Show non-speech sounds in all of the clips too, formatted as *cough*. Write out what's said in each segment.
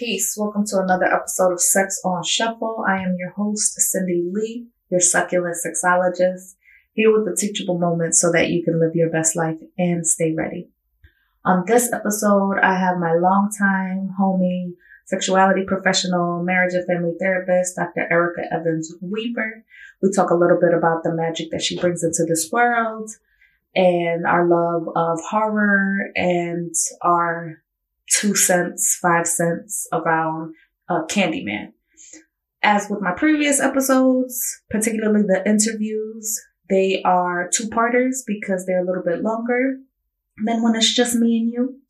Peace. Welcome to another episode of Sex on Shuffle. I am your host, Cindy Lee, your succulent sexologist, here with the teachable moments so that you can live your best life and stay ready. On this episode, I have my longtime homie, sexuality professional, marriage and family therapist, Dr. Erica Evans Weaver. We talk a little bit about the magic that she brings into this world and our love of horror and our two cents, five cents around uh, Candyman. As with my previous episodes, particularly the interviews, they are two parters because they're a little bit longer than when it's just me and you.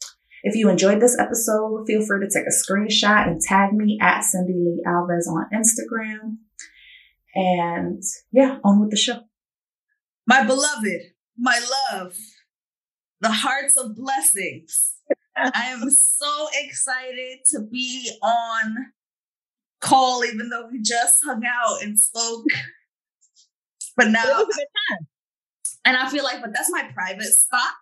If you enjoyed this episode, feel free to take a screenshot and tag me at Cindy Lee Alves on Instagram. And yeah, on with the show. My beloved, my love, the hearts of blessings. I am so excited to be on call, even though we just hung out and spoke. But now, It was a good time. and I feel like, but that's my private stock.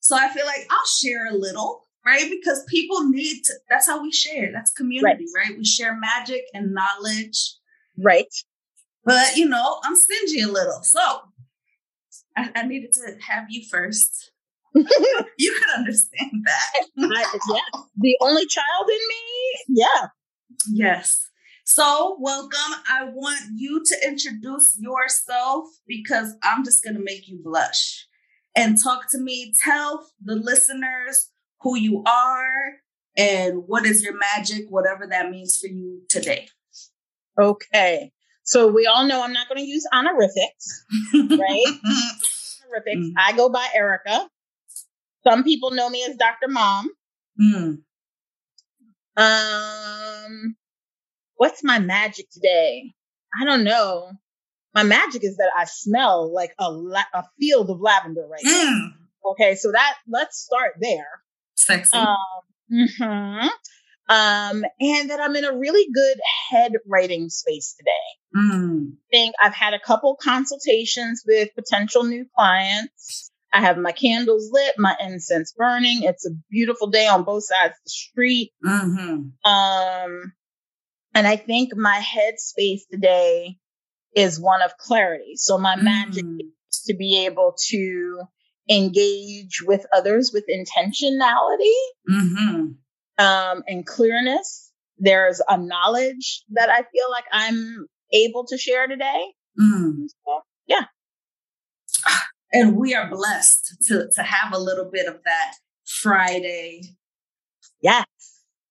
So I feel like I'll share a little, right? Because people need to, that's how we share. That's community, right? We share magic and knowledge. Right. But, you know, I'm stingy a little. So I, I needed to have you first. *laughs* you could understand that. I, yeah. The only child in me. Yeah. Yes. So, welcome. I want you to introduce yourself because I'm just going to make you blush and talk to me. Tell the listeners who you are and what is your magic, whatever that means for you today. Okay. So we all know I'm not going to use honorifics. Right. *laughs* Honorifics. Mm. I go by Erica. Some people know me as Dr. Mom. Mm. Um, what's my magic today? I don't know. My magic is that I smell like a la- a field of lavender right now. Mm. Okay, so that let's start there. Sexy. Um, mhm. um, and that I'm in a really good head writing space today. Mm. I think I've had a couple consultations with potential new clients. I have my candles lit, my incense burning. It's a beautiful day on both sides of the street. Mm-hmm. Um, and I think my headspace today is one of clarity. So my magic Mm. is to be able to engage with others with intentionality Mm-hmm. um, and clearness. There's a knowledge that I feel like I'm able to share today. Mm. So, yeah. *sighs* And we are blessed to, to have a little bit of that Friday Yeah.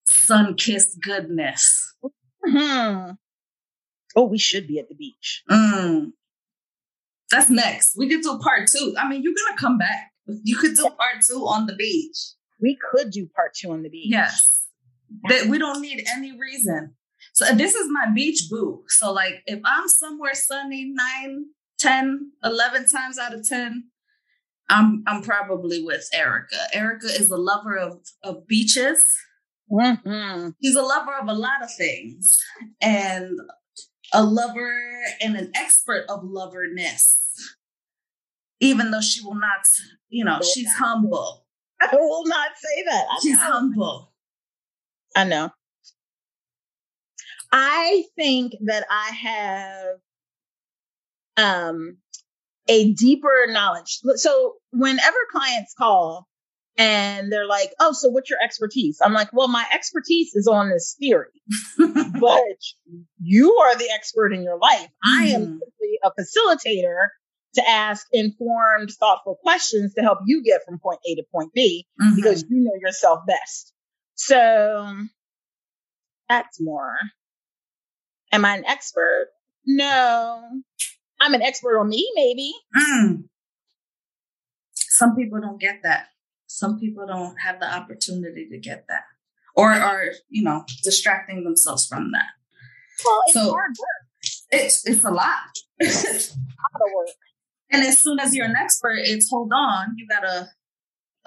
sun kissed goodness. Hmm Oh, we should be at the beach. Mm. That's next. We could do part two. I mean, you're gonna come back. You could do part two on the beach. We could do part two on the beach. Yes. That we don't need any reason. So this is my beach boo. So like if I'm somewhere sunny 9, 10, 11 times out of 10, I'm I'm probably with Erica. Erica is a lover of, of beaches. Hmm He's a lover of a lot of things. And a lover and an expert of loverness. Even though she will not, you know, she's humble. I will not say that. I She's know. humble. I know. I think that I have um a deeper knowledge. So whenever clients call and they're like, "Oh, so what's your expertise?" I'm like, "Well, my expertise is on this theory, *laughs* but you are the expert in your life. I am Mhm. simply a facilitator to ask informed, thoughtful questions to help you get from point A to point B Mhm. because you know yourself best. So that's more. Am I an expert? No. I'm an expert on me, maybe. Mm. Some people don't get that. Some people don't have the opportunity to get that, or are you know distracting themselves from that. Well, it's So- hard work. It's it's a lot. It's a lot of work. And as soon as you're an expert, it's hold on, you gotta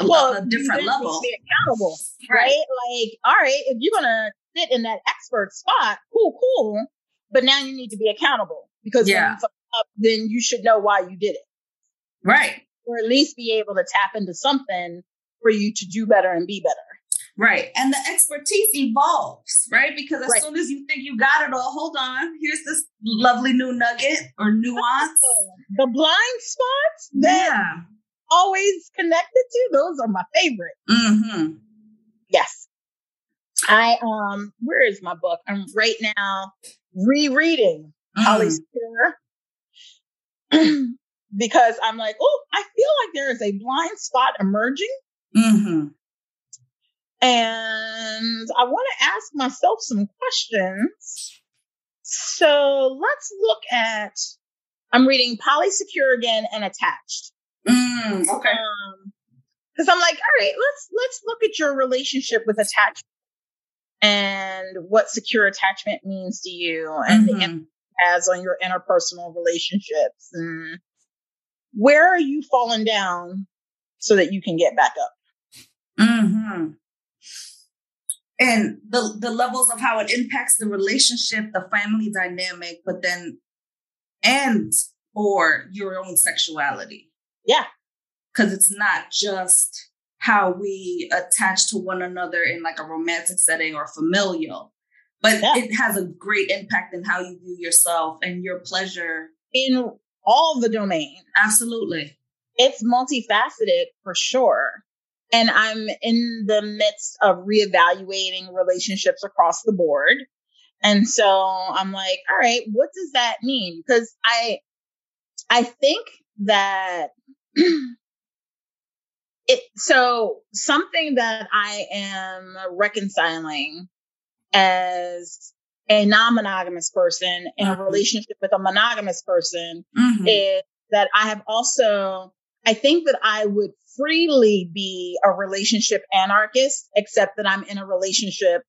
a, well, a different level. Be accountable, right. right? Like, all right, if you're gonna sit in that expert spot, cool, cool. But now you need to be accountable because yeah. up, then you should know why you did it. Right. Or at least be able to tap into something for you to do better and be better. Right. And the expertise evolves, right? Because as right. soon as you think you got it all, hold on, here's this lovely new nugget or nuance. *laughs* The blind spots that yeah. always connected to, those are my favorite. Mm-hmm. Yes. I um where is my book? I'm right now rereading mm. Polly *clears throat* because I'm like, oh, I feel like there is a blind spot emerging. Mm-hmm. And I want to ask myself some questions. So let's look at, I'm reading Polysecure again and Attached. Mm, okay. Um, Cause I'm like, all right, let's, let's look at your relationship with attachment and what secure attachment means to you and mm-hmm. the impact it has on your interpersonal relationships and where are you falling down so that you can get back up? Mm-hmm. And the the levels of how it impacts the relationship, the family dynamic, but then and or your own sexuality. Yeah. Cause it's not just how we attach to one another in like a romantic setting or familial, but yeah. it has a great impact in how you view yourself and your pleasure in all the domains. Absolutely. It's multifaceted for sure. And I'm in the midst of reevaluating relationships across the board. And so I'm like, all right, what does that mean? Because I, I think that *clears throat* it, so something that I am reconciling as a non-monogamous person in a mm-hmm. relationship with a monogamous person mm-hmm. is that I have also, I think that I would freely be a relationship anarchist, except that I'm in a relationship,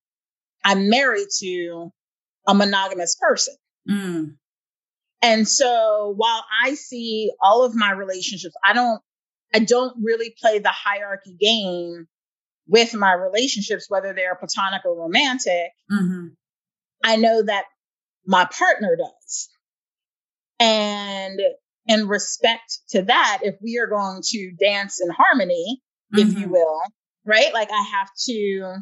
I'm married to a monogamous person. Mm. And so while I see all of my relationships, I don't, I don't really play the hierarchy game with my relationships, whether they're platonic or romantic. Mm-hmm. I know that my partner does. And in respect to that, if we are going to dance in harmony, mm-hmm. if you mm-hmm. will, right? Like I have to,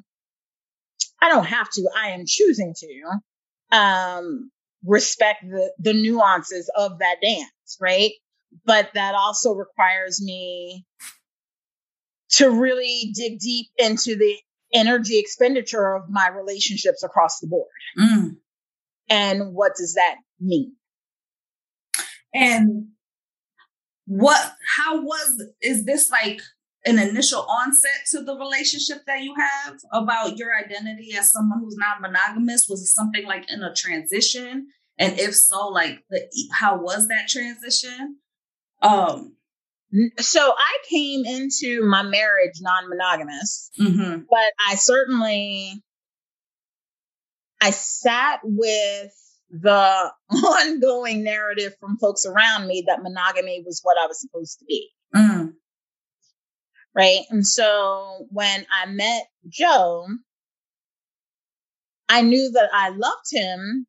I don't have to, I am choosing to, um, respect the, the nuances of that dance, right? But that also requires me to really dig deep into the energy expenditure of my relationships across the board. Mm. And what does that mean? And what, how was, is this like an initial onset to the relationship that you have about your identity as someone who's not monogamous? Was it something like in a transition? And if so, like the, how was that transition? Um, so I came into my marriage non-monogamous, mm-hmm. but I certainly I sat with the *laughs* ongoing narrative from folks around me that monogamy was what I was supposed to be. Mm. Right. And so when I met Joe, I knew that I loved him.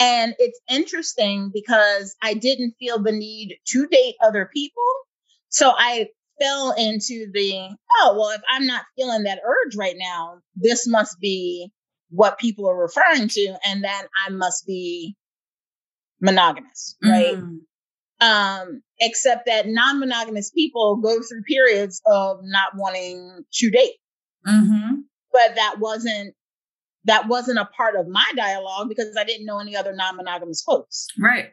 And it's interesting because I didn't feel the need to date other people so I fell into the, oh, well, if I'm not feeling that urge right now, this must be what people are referring to. And then I must be monogamous, right? Mm. Um, except that non-monogamous people go through periods of not wanting to date. Mm-hmm. But that wasn't that wasn't a part of my dialogue because I didn't know any other non-monogamous folks. Right.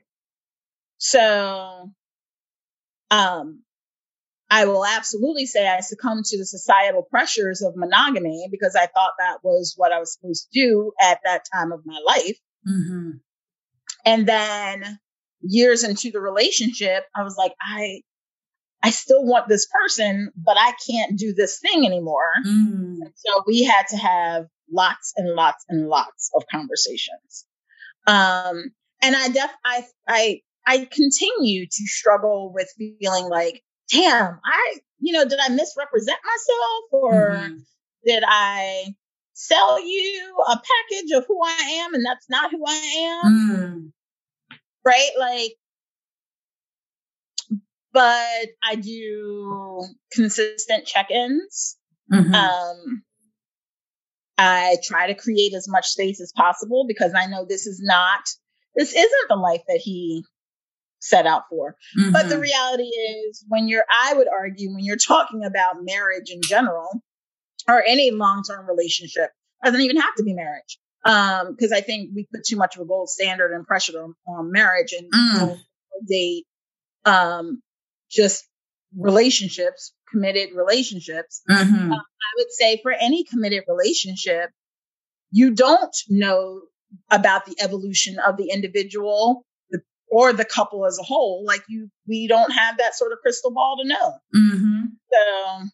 So um I will absolutely say I succumbed to the societal pressures of monogamy because I thought that was what I was supposed to do at that time of my life. Mm-hmm. And then years into the relationship, I was like, I, I still want this person, but I can't do this thing anymore. Mm. So we had to have lots and lots and lots of conversations. Um, and I def, I, I, I continue to struggle with feeling like, damn, I, you know, did I misrepresent myself or mm-hmm. did I sell you a package of who I am and that's not who I am? Mm. Right? Like, but I do consistent check ins. Mm-hmm. Um, I try to create as much space as possible because I know this is not, this isn't the life that he set out for. Mm-hmm. But the mm-hmm. reality is, when you're, I would argue, when you're talking about marriage in general or any long term relationship, doesn't even have to be marriage. Um, cause I think we put too much of a gold standard and pressure on, on marriage and mm. date, um, just relationships, committed relationships. Mm-hmm. Uh, I would say for any committed relationship, you don't know about the evolution of the individual or the couple as a whole. Like you, we don't have that sort of crystal ball to know. Mm-hmm. So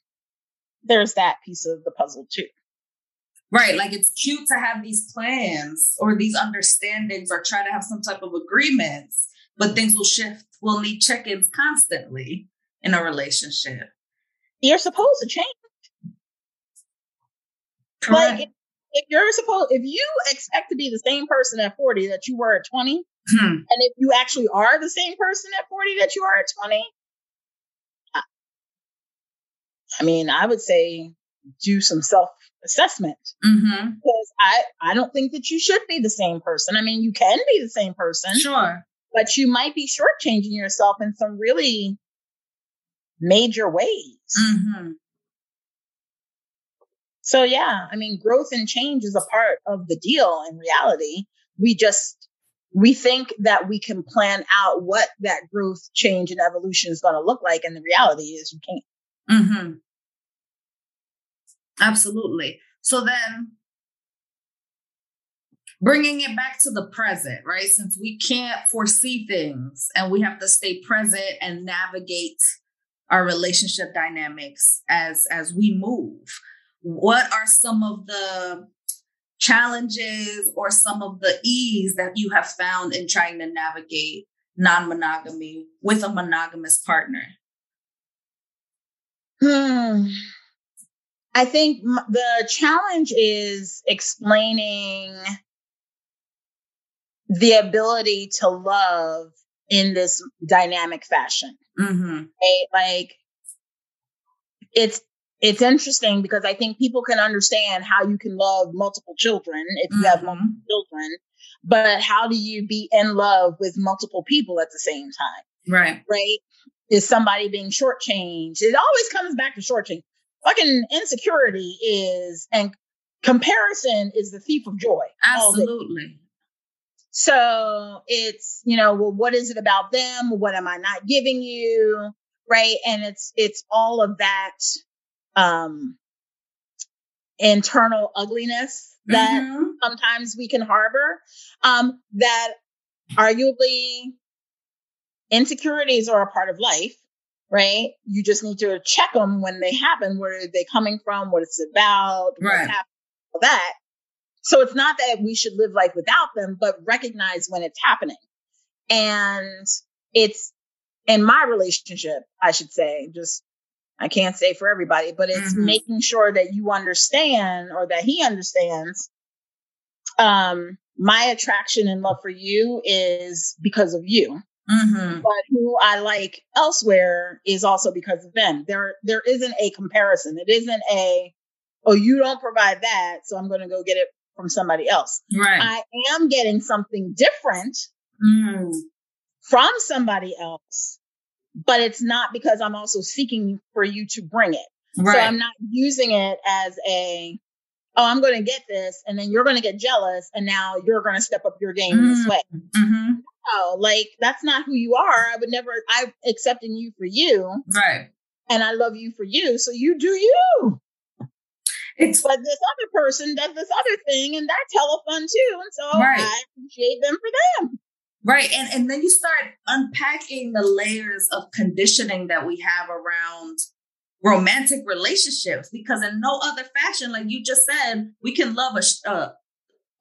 there's that piece of the puzzle too. Right. Like it's cute to have these plans or these understandings or try to have some type of agreements, but things will shift. We'll need check ins constantly in a relationship. You're supposed to change. Correct. Like if, if you're supposed, if you expect to be the same person at 40 that you were at 20, hmm. and if you actually are the same person at 40 that you are at 20, I mean, I would say do some self assessment mm-hmm. because I I don't think that you should be the same person. I mean, you can be the same person, sure, but you might be shortchanging yourself in some really major ways. Mm-hmm. So yeah, I mean, growth and change is a part of the deal in reality. We just, we think that we can plan out what that growth, change, and evolution is going to look like. And the reality is you can't. Mm-hmm. Absolutely. So then bringing it back to the present, right? Since we can't foresee things and we have to stay present and navigate our relationship dynamics as as we move what are some of the challenges or some of the ease that you have found in trying to navigate non-monogamy with a monogamous partner hmm. i think the challenge is explaining the ability to love in this dynamic fashion. Mm-hmm. Right? Like it's it's interesting because I think people can understand how you can love multiple children if you mm-hmm. have multiple children, but how do you be in love with multiple people at the same time? Right. Right. Is somebody being shortchanged? It always comes back to shortchanged. Fucking insecurity is and comparison is the thief of joy. Absolutely. So it's, you know, well, what is it about them? What am I not giving you? Right. And it's, it's all of that, um, internal ugliness that mm-hmm. sometimes we can harbor, um, that arguably insecurities are a part of life, right? You just need to check them when they happen. Where are they coming from? What it's about? Right. What's happening, all that. So it's not that we should live life without them, but recognize when it's happening. And it's in my relationship, I should say, just I can't say for everybody, but it's mm-hmm. making sure that you understand or that he understands um my attraction and love for you is because of you. Mm-hmm. But who I like elsewhere is also because of them. There there isn't a comparison. It isn't a oh you don't provide that, so I'm going to go get it from somebody else. Right. I am getting something different mm. from somebody else, but it's not because I'm also seeking for you to bring it. Right. So I'm not using it as a, oh, I'm going to get this, and then you're going to get jealous, and now you're going to step up your game mm. this way. Mm-hmm. Oh, like that's not who you are. I would never. I'm accepting you for you, right? And I love you for you. So you do you. It's but this other person does this other thing, and that's hella fun too. And so right. I appreciate them for them. Right. And and then you start unpacking the layers of conditioning that we have around romantic relationships because in no other fashion, like you just said, we can love a, uh,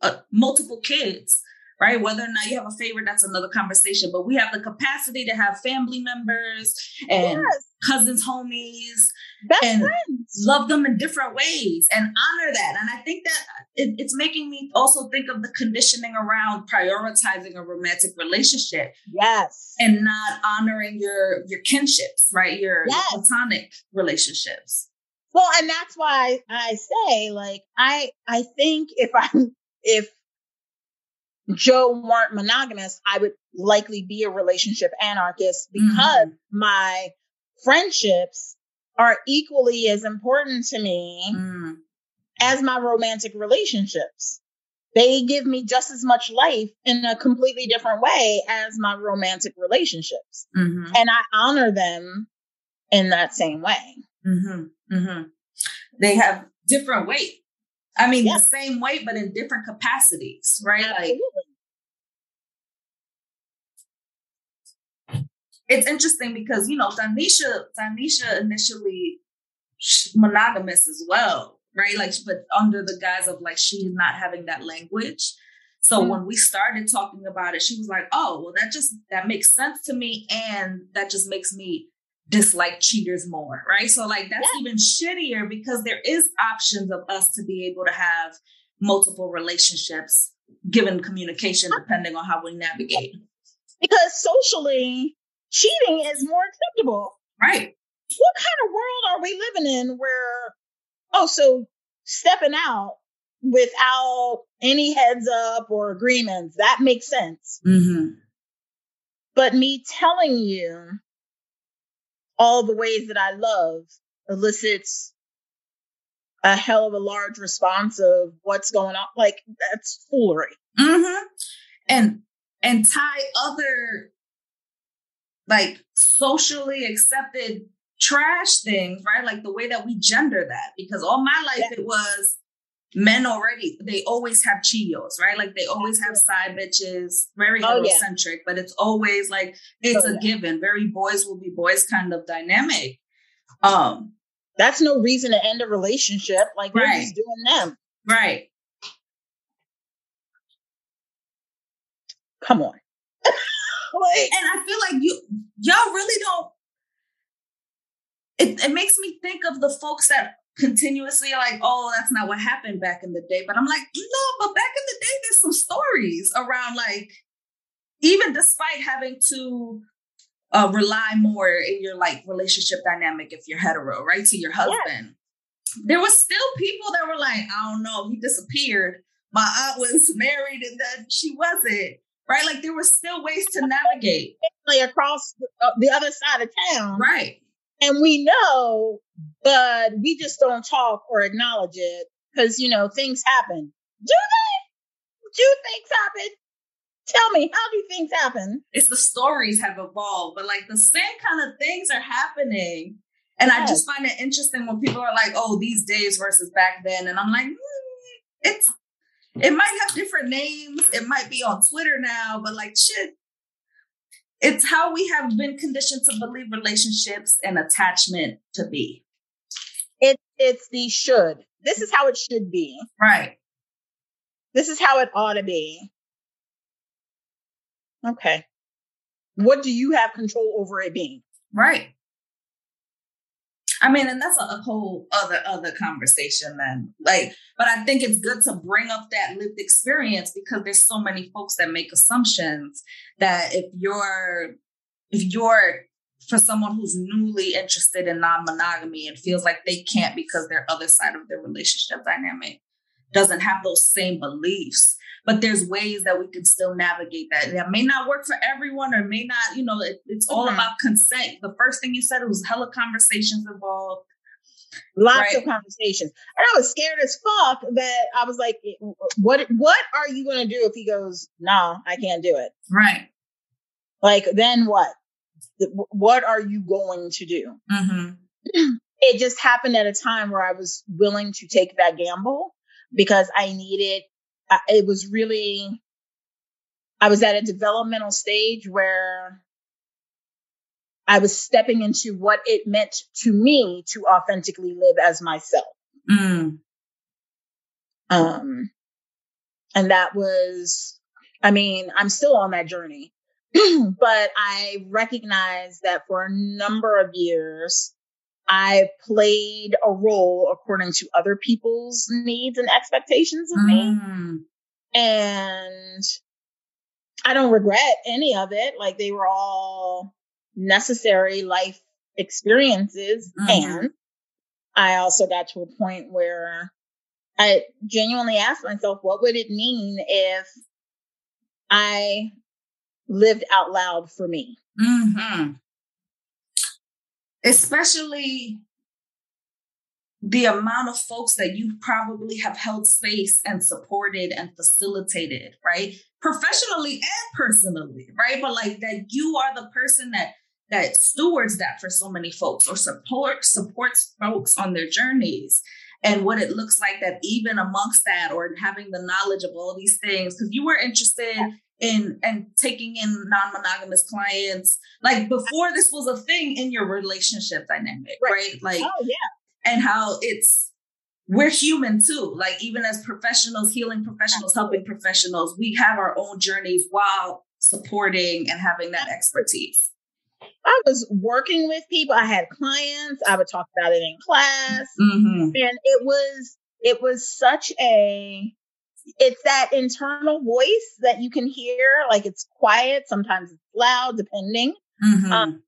uh, multiple kids. Right? Whether or not you have a favorite, that's another conversation. But we have the capacity to have family members and yes. cousins, homies, Best and friends. love them in different ways and honor that. And I think that it, it's making me also think of the conditioning around prioritizing a romantic relationship. Yes. And not honoring your your kinships, right? Your, yes. your platonic relationships. Well, and that's why I say, like, I I think if I'm if Joe weren't monogamous, I would likely be a relationship anarchist because mm-hmm. my friendships are equally as important to me mm. as my romantic relationships. They give me just as much life in a completely different way as my romantic relationships. Mm-hmm. And I honor them in that same way. Mm-hmm. Mm-hmm. They have different weight. I mean, the same weight, but in different capacities, right? Absolutely. Like, it's interesting because you know Tanisha, Tanisha initially monogamous as well, right? Like, but under the guise of like she's not having that language. So mm-hmm. when we started talking about it, she was like, "Oh, well, that just that makes sense to me, and that just makes me dislike cheaters more, right? So like that's yeah. even shittier because there is options of us to be able to have multiple relationships given communication depending on how we navigate. Because socially, cheating is more acceptable. Right. What kind of world are we living in where oh so stepping out without any heads up or agreements, that makes sense. Mm-hmm. But me telling you all the ways that I love elicits a hell of a large response of what's going on. Like that's foolery. Mm-hmm. And and tie other like socially accepted trash things, right? Like the way that we gender that. Because all my life yeah. it was men already they always have chios right? Like they always have side bitches very oh, heterocentric yeah. but it's always like it's oh, a yeah. given. Very boys will be boys kind of dynamic. Um that's no reason to end a relationship. Like right. they're just doing them. Right. Come on. *laughs* Like, and i feel like you y'all really don't it, it makes me think of the folks that continuously like, oh, that's not what happened back in the day. But I'm like, no, but back in the day, there's some stories around like, even despite having to uh, rely more in your like relationship dynamic if you're hetero, right, to your husband. Yeah. There was still people that were like, I don't know, he disappeared. My aunt was *laughs* married and then she wasn't. Right, like there was still ways to navigate. Across the, uh, the other side of town, right? And we know, but we just don't talk or acknowledge it because, you know, things happen. Do they? Do things happen? Tell me, how do things happen? It's the stories have evolved, but like the same kind of things are happening. And yes. I just find it interesting when people are like, oh, these days versus back then. And I'm like, mm, it's, it might have different names. It might be on Twitter now, but like, shit, it's how we have been conditioned to believe relationships and attachment to be. It, it's the should. This is how it should be. Right. This is how it ought to be. Okay. What do you have control over it being? Right. I mean, and that's a, a, whole other other conversation then. Like, but I think it's good to bring up that lived experience because there's so many folks that make assumptions that if you're if you're for someone who's newly interested in non-monogamy and feels like they can't because their other side of their relationship dynamic doesn't have those same beliefs but there's ways that we can still navigate that. That may not work for everyone or may not, you know, it, it's all mm-hmm. about consent. The first thing you said it was hella conversations involved. Lots right? of conversations. And I was scared as fuck that I was like, what what are you gonna do if he goes, no, nah, I can't do it? Right. Like then what? What are you going to do? Mm-hmm. It just happened at a time where I was willing to take that gamble because I needed it was really, I was at a developmental stage where I was stepping into what it meant to me to authentically live as myself. Mm. Um, and that was I mean, I'm still on that journey, *clears throat* but I recognize that for a number of years, I played a role according to other people's needs and expectations of me. Mm. And I don't regret any of it. Like they were all necessary life experiences. Mhm. And I also got to a point where I genuinely asked myself, what would it mean if I lived out loud for me? hmm Especially the amount of folks that you probably have held space and supported and facilitated, right? Professionally and personally, right? But like that you are the person that that stewards that for so many folks or support supports folks on their journeys and what it looks like that even amongst that or having the knowledge of all these things because you were interested in and taking in non-monogamous clients like before this was a thing in your relationship dynamic right, Right. like Oh yeah. and how it's we're human too like even as professionals healing professionals helping professionals we have our own journeys while supporting and having that expertise I was working with people. I had clients. I would talk about it in class. mm-hmm. and it was it was such a it's that internal voice that you can hear like it's quiet sometimes it's loud depending. Mm-hmm. Um,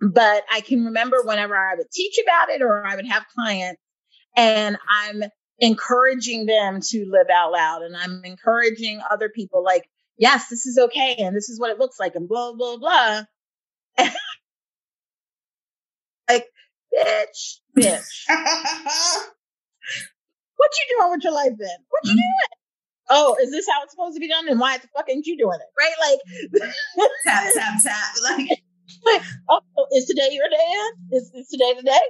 but i can remember whenever i would teach about it or i would have clients and i'm encouraging them to live out loud and i'm encouraging other people like yes this is okay and this is what it looks like and blah blah blah. *laughs* Like bitch bitch *laughs* *laughs* what you doing with your life then? What you Mhm. doing? Oh, is this how it's supposed to be done? And why the fuck ain't you doing it? Right? Like, tap tap tap *laughs* like oh, is today your day? Is, is today the day?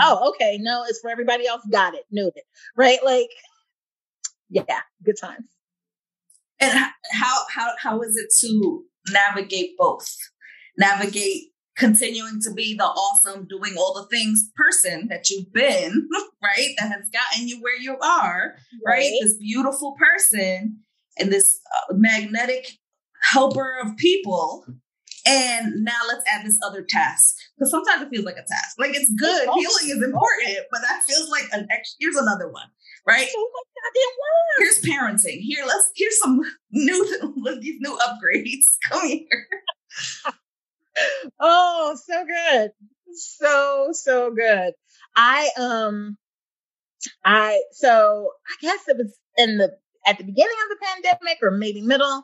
Oh, okay. No, it's for everybody else. Got it. Noted. Right? Like, yeah, good times. and how how how is it to navigate both navigate continuing to be the awesome doing all the things person that you've been *laughs* right? That has gotten you where you are right, this beautiful person and this uh, magnetic helper of people. And now let's add this other task. Because sometimes it feels like a task. Like it's good. *laughs* Healing is important but that feels like an extra here's another one right? Oh my here's parenting. Here, let's here's some *laughs* new these new upgrades. Come here. God, it worked. Oh, so good. So, so good. I, um, I, so I guess it was in the, at the beginning of the pandemic or maybe middle.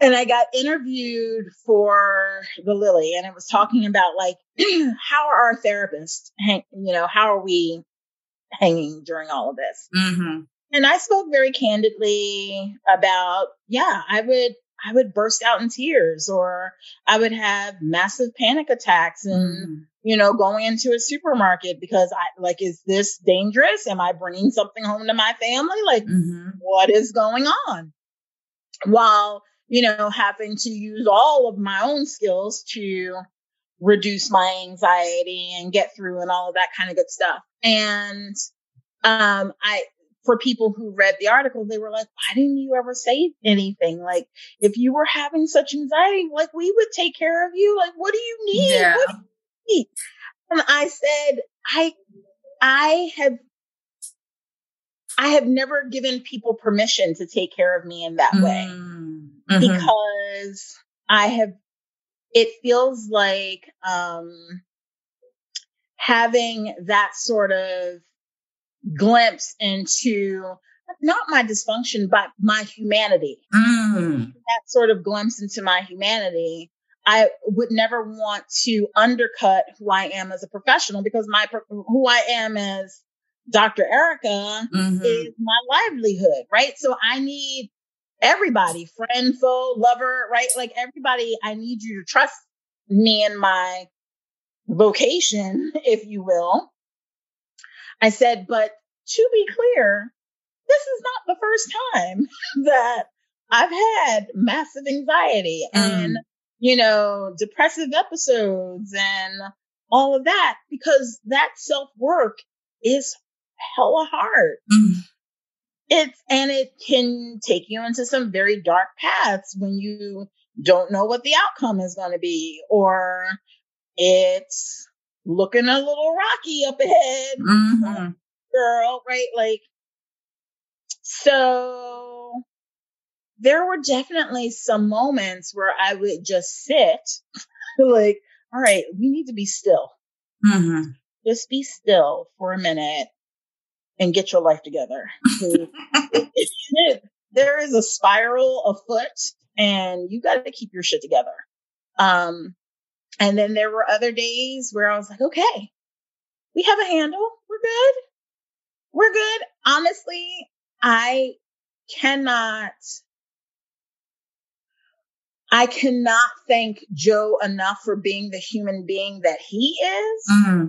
And I got interviewed for the Lily and it was talking about like, *clears throat* how are our therapists hang, you know, how are we hanging during all of this? Mm-hmm. and I spoke very candidly about, yeah, I would, I would burst out in tears or I would have massive panic attacks and, you know, going into a supermarket because I like, is this dangerous? Am I bringing something home to my family? Like, Mm-hmm. what is going on? While, you know, having to use all of my own skills to reduce my anxiety and get through and all of that kind of good stuff. And um I for people who read the article, they were like, why didn't you ever say anything? Like, if you were having such anxiety, like we would take care of you. Like, what do you need? Yeah. What do you need? And I said, I I have I have never given people permission to take care of me in that way Mm-hmm. because I have it feels like um having that sort of glimpse into not my dysfunction but my humanity Mm-hmm. that sort of glimpse into my humanity I would never want to undercut who I am as a professional because my who I am as Dr. Erica Mm-hmm. is my livelihood, right? So I need everybody, friend, foe, lover, right? Like everybody, I need you to trust me and my vocation, *laughs* if you will. I said, but to be clear, this is not the first time *laughs* that I've had massive anxiety and, you know, depressive episodes and all of that because that self work is hella hard. Mm. it's and it can take you into some very dark paths when you don't know what the outcome is going to be or it's looking a little rocky up ahead Mm-hmm. girl right like so there were definitely some moments where i would just sit *laughs* like all right we need to be still Mm-hmm. just be still for a minute and get your life together. *laughs* there is a spiral afoot and you got to keep your shit together. Um, and then there were other days where I was like, okay, we have a handle. We're good. We're good. Honestly, I cannot, I cannot thank Joe enough for being the human being that he is Mm-hmm.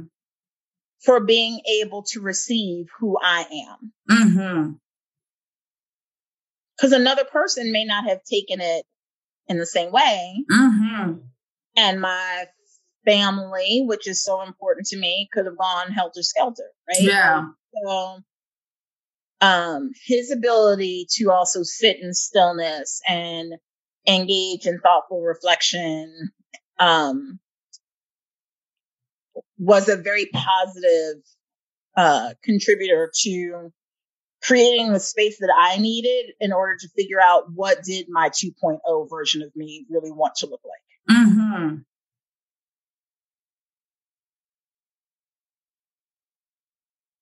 for being able to receive who I am. Mm-hmm. Because another person may not have taken it in the same way. Mm-hmm. And my family, which is so important to me, could have gone helter skelter, right? Yeah. So, um, his ability to also sit in stillness and engage in thoughtful reflection, um, was a very positive, uh, contributor to creating the space that I needed in order to figure out what did my 2.0 version of me really want to look like. Mm-hmm.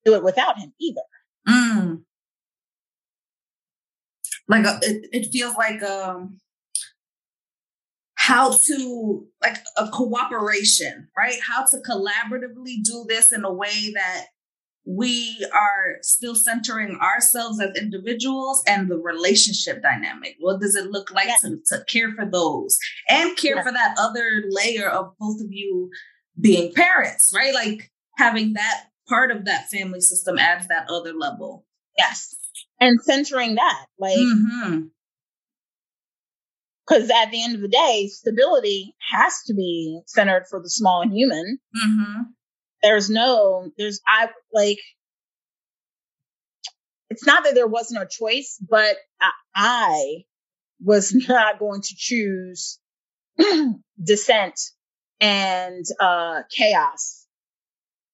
Do it without him either. Mm. Like a, it, it feels like um how to like a cooperation, right? How to collaboratively do this in a way that we are still centering ourselves as individuals and the relationship dynamic. What does it look like Yeah. to, to care for those and care Yeah. for that other layer of both of you being parents, right? Like having that part of that family system adds that other level. Yes. And centering that, like, Mm-hmm. because at the end of the day, stability has to be centered for the small human. Mm-hmm. There's no, there's, I like, it's not that there wasn't a choice, but I, I was *laughs* not going to choose *clears throat* dissent and uh, chaos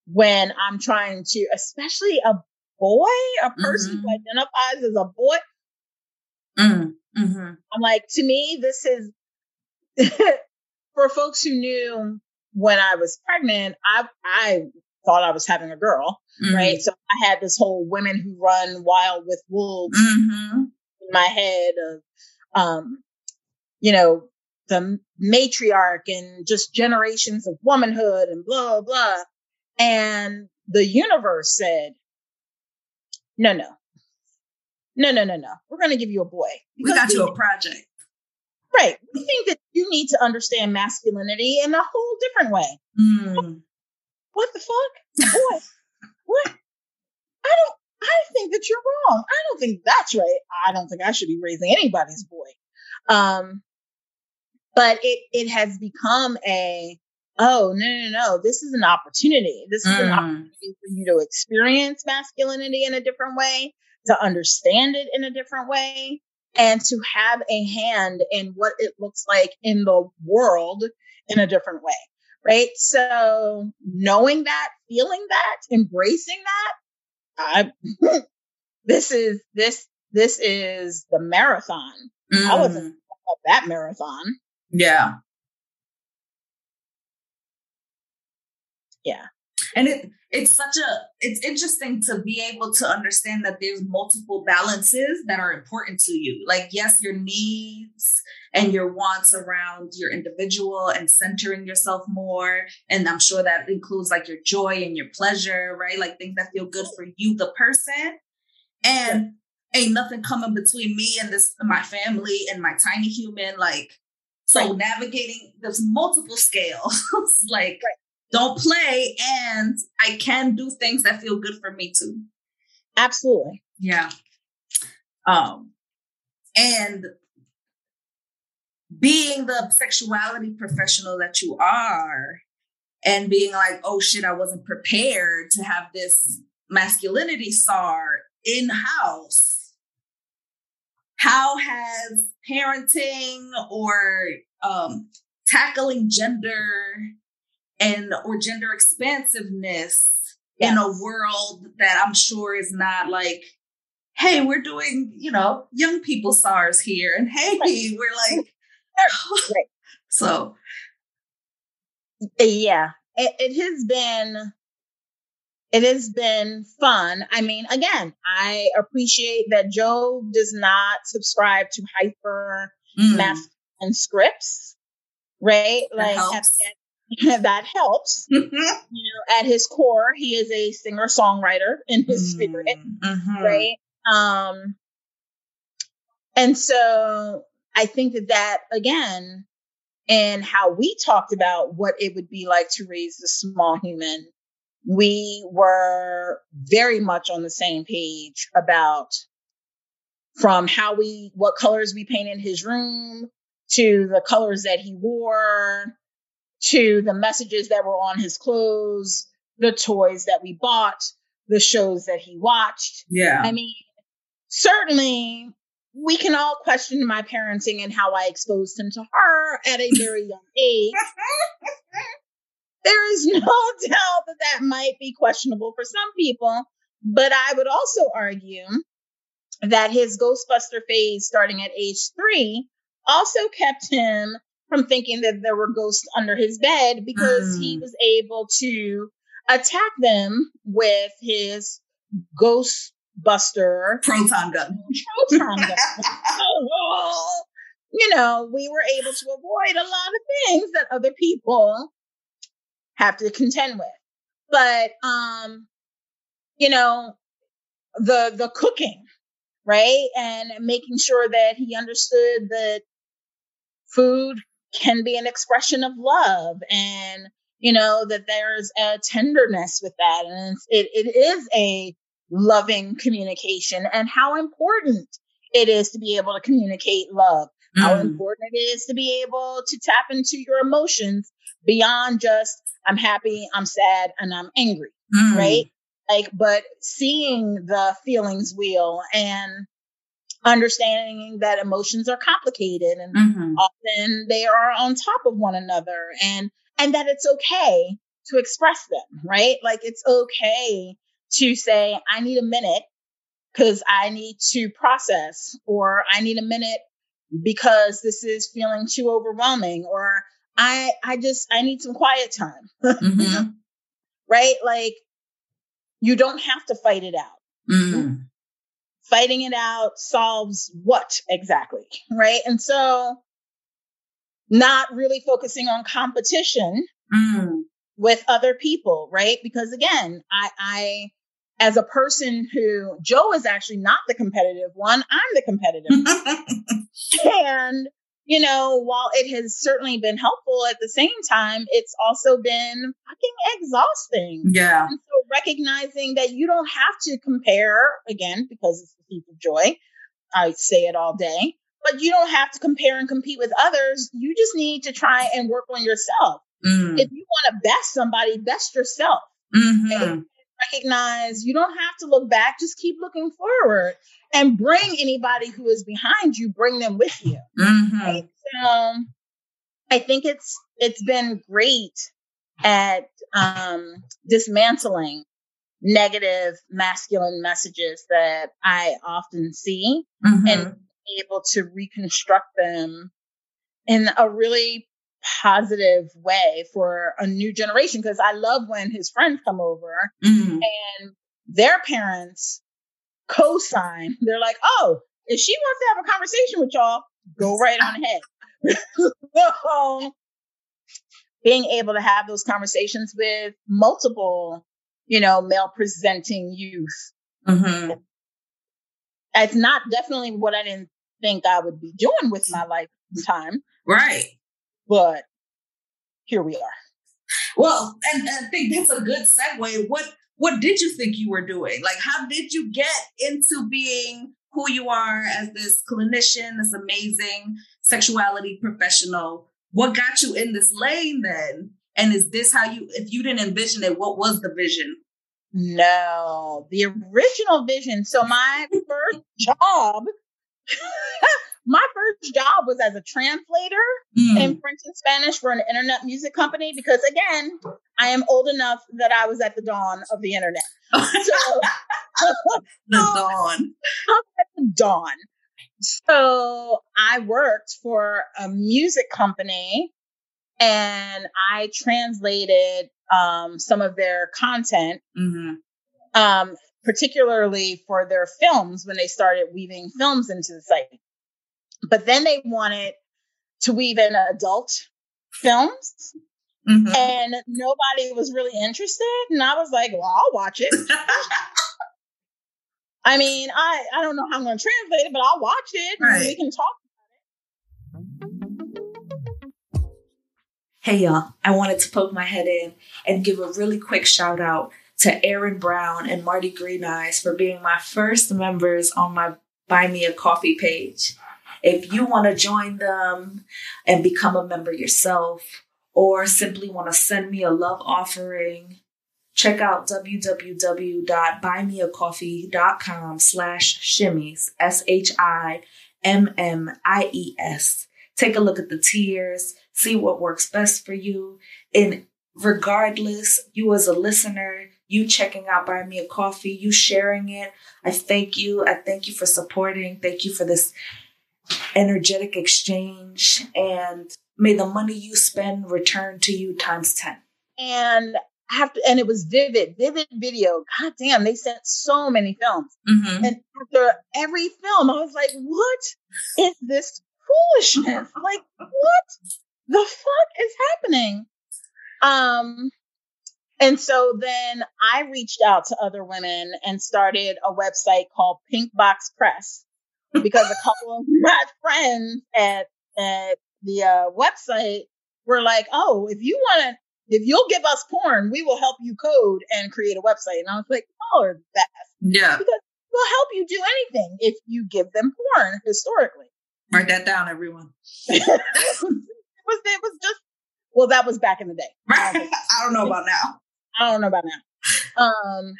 when I'm trying to, especially a boy, a person who Mhm. identifies as a boy. Mm-hmm. Mm-hmm. I'm like, to me, this is *laughs* for folks who knew when I was pregnant, I I thought I was having a girl, right? So I had this whole women who run wild with wolves Mm-hmm. in my head of um, you know, the matriarch and just generations of womanhood and blah blah. And the universe said, No, no. No, no, no, no. We're gonna give you a boy. We got you a project. Right. We think that you need to understand masculinity in a whole different way. Mm. What the fuck? Boy, what? I don't, I think that you're wrong. I don't think that's right. I don't think I should be raising anybody's boy. Um, but it, it has become a, oh, no, no, no. This is an opportunity. This is an Mm. opportunity for you to experience masculinity in a different way, to understand it in a different way, and to have a hand in what it looks like in the world in a different way. Right. So knowing that, feeling that, embracing that, I, *laughs* this is, this, this is the marathon. I wasn't Mm. of that marathon. Yeah. Yeah. And it it's such a it's interesting to be able to understand that there's multiple balances that are important to you. Like yes, your needs and your wants around your individual and centering yourself more. And I'm sure that includes like your joy and your pleasure, right? Like things that feel good for you, the person. And ain't nothing coming between me and this my family and my tiny human. Like so Right. navigating there's multiple scales. *laughs* like Right. Don't play and I can do things that feel good for me too. Absolutely. Yeah. Um and being the sexuality professional that you are and being like, oh shit, I wasn't prepared to have this masculinity SAR in house. how has parenting or um, tackling gender and or gender expansiveness yes. in a world that I'm sure is not like, hey, we're doing, you know, young people SARS here, and hey, right. we're *laughs* like, right. *laughs* so yeah, it, it has been it has been fun. I mean, again, I appreciate that Joe does not subscribe to hyper mm. and scripts, right? That like helps. *laughs* that helps. you know, at his core, he is a singer songwriter in his mm. spirit, mm-hmm. right? Um, and so I think that that again, and how we talked about what it would be like to raise a small human we were very much on the same page about from how we what colors we painted his room to the colors that he wore to the messages that were on his clothes the toys that we bought the shows that he watched yeah i mean certainly we can all question my parenting and how i exposed him to her at a very young age *laughs* there is no *laughs* doubt that that might be questionable for some people. But I would also argue that his Ghostbuster phase starting at age three also kept him from thinking that there were ghosts under his bed because mm. he was able to attack them with his Ghostbuster proton gun. Proton *laughs* gun. you know, we were able to avoid a lot of things that other people have to contend with. But um, you know, the the cooking, right? And making sure that he understood that food can be an expression of love and you know that there's a tenderness with that and it, it is a loving communication and how important it is to be able to communicate love mm. how important it is to be able to tap into your emotions beyond just I'm happy, I'm sad, and I'm angry, mm. right? Like, but seeing the feelings wheel and understanding that emotions are complicated and mm-hmm. often they are on top of one another and and that it's okay to express them, right? Like it's okay to say, I need a minute because I need to process, or I need a minute because this is feeling too overwhelming, or I I just I need some quiet time. *laughs* Mm-hmm. right? Like you don't have to fight it out. Mm-hmm. Fighting it out solves what exactly? Right? And so not really focusing on competition mm. with other people, right? Because again, I I as a person who Joe is actually not the competitive one, I'm the competitive. *laughs* and you know, while it has certainly been helpful at the same time, it's also been fucking exhausting. Yeah. And so recognizing that you don't have to compare again, because it's the thief of joy. I say it all day, but you don't have to compare and compete with others. You just need to try and work on yourself. Mm. If you want to best somebody, best yourself. Mm-hmm. Recognize you don't have to look back, just keep looking forward and bring anybody who is behind you, bring them with you. Mm-hmm. Right? So I think it's it's been great at um, dismantling negative masculine messages that I often see mm-hmm. and able to reconstruct them in a really positive way for a new generation because I love when his friends come over mm-hmm. and their parents co-sign. They're like, oh, if she wants to have a conversation with y'all, go right on ahead. *laughs* so, being able to have those conversations with multiple, you know, male presenting youth. Mm-hmm. It's not definitely what I didn't think I would be doing with my lifetime. Right. But here we are. Well, and, and I think that's a good segue. What what did you think you were doing? Like, how did you get into being who you are as this clinician, this amazing sexuality professional? What got you in this lane then? And is this how you, if you didn't envision it, what was the vision? No, the original vision. So my first job *laughs* my first job was as a translator mm. in French and Spanish for an internet music company because, again, I am old enough that I was at the dawn of the internet. *laughs* So, the *laughs* dawn. at the dawn. So I worked for a music company and I translated um, some of their content, mm-hmm. um, particularly for their films when they started weaving films into the site. But then they wanted to weave in adult films. Mm-hmm. And nobody was really interested. And I was like, well, I'll watch it. *laughs* I mean, I, I don't know how I'm going to translate it, but I'll watch it right. we can talk about it. Hey y'all, I wanted to poke my head in and give a really quick shout out to Aaron Brown and Marty Green Eyes for being my first members on my Buy Me a Coffee page. If you want to join them and become a member yourself, or simply want to send me a love offering, check out www.buymeacoffee.com slash shimmies, S-H-I-M-M-I-E-S. Take a look at the tiers, see what works best for you. And regardless, you as a listener, you checking out Buy Me a Coffee, you sharing it, I thank you. I thank you for supporting. Thank you for this energetic exchange and may the money you spend return to you times 10 and after and it was vivid vivid video. God damn they sent so many films. Mm-hmm. and after every film i was like what is this foolishness? Like what the fuck is happening? Um and so then I reached out to other women and started a website called Pink Box Press because a couple of *laughs* my friends at, at the uh, website were like, "Oh, if you want to, if you'll give us porn, we will help you code and create a website." And I was like, "Oh, are best, yeah, because we'll help you do anything if you give them porn historically." Write that down, everyone. *laughs* it was it was just well, that was back in the day. *laughs* I don't know about now. I don't know about now. Um,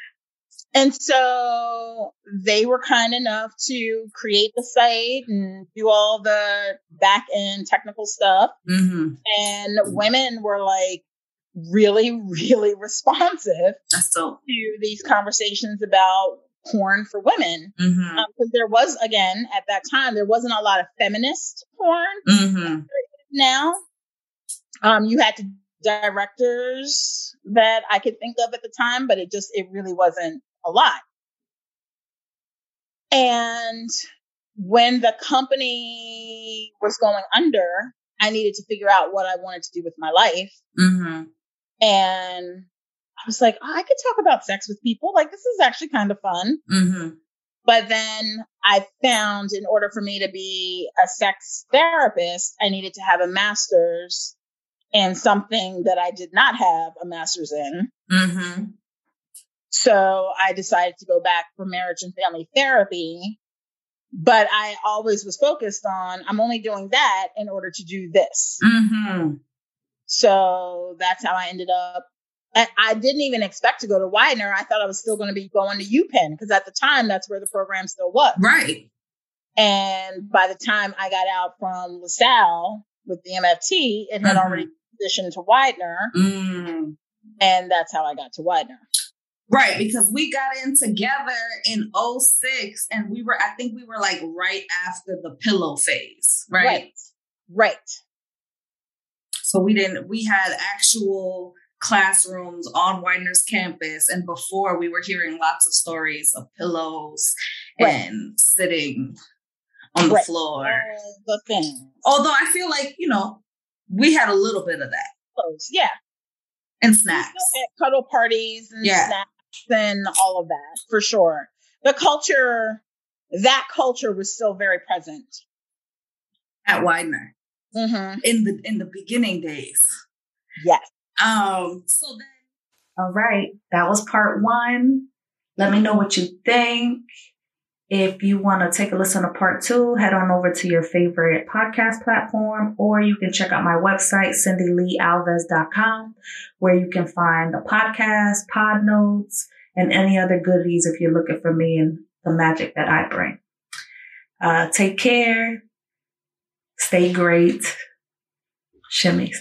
and so they were kind enough to create the site and do all the back end technical stuff. Mm-hmm. And women were like really, really responsive so- to these conversations about porn for women. Because mm-hmm. um, there was, again, at that time, there wasn't a lot of feminist porn. Mm-hmm. Now, um, you had to directors that I could think of at the time, but it just, it really wasn't a lot. And when the company was going under, I needed to figure out what I wanted to do with my life. Mm-hmm. And I was like, oh, I could talk about sex with people. Like, this is actually kind of fun. Mm-hmm. But then I found in order for me to be a sex therapist, I needed to have a master's in something that I did not have a master's in. Mm-hmm. So I decided to go back for marriage and family therapy. But I always was focused on, I'm only doing that in order to do this. Mm-hmm. So that's how I ended up. I didn't even expect to go to Widener. I thought I was still going to be going to UPenn because at the time, that's where the program still was. Right. And by the time I got out from LaSalle with the MFT, it had mm-hmm. already transitioned to Widener. Mm. And that's how I got to Widener. Right, because we got in together in 06 and we were, I think we were like right after the pillow phase, right? Right. Right. So we didn't, we had actual classrooms on Widener's campus. And before we were hearing lots of stories of pillows right. and sitting on the right. floor. the thing. Although I feel like, you know, we had a little bit of that. Yeah. And snacks. cuddle parties and yeah. snacks and all of that for sure. The culture, that culture was still very present at Widener mm-hmm. in the in the beginning days. Yes. Um. So then, all right, that was part one. Let me know what you think. If you want to take a listen to part two, head on over to your favorite podcast platform, or you can check out my website, cindyleealves.com, where you can find the podcast, pod notes, and any other goodies if you're looking for me and the magic that I bring. Uh, take care. Stay great. Shimmies.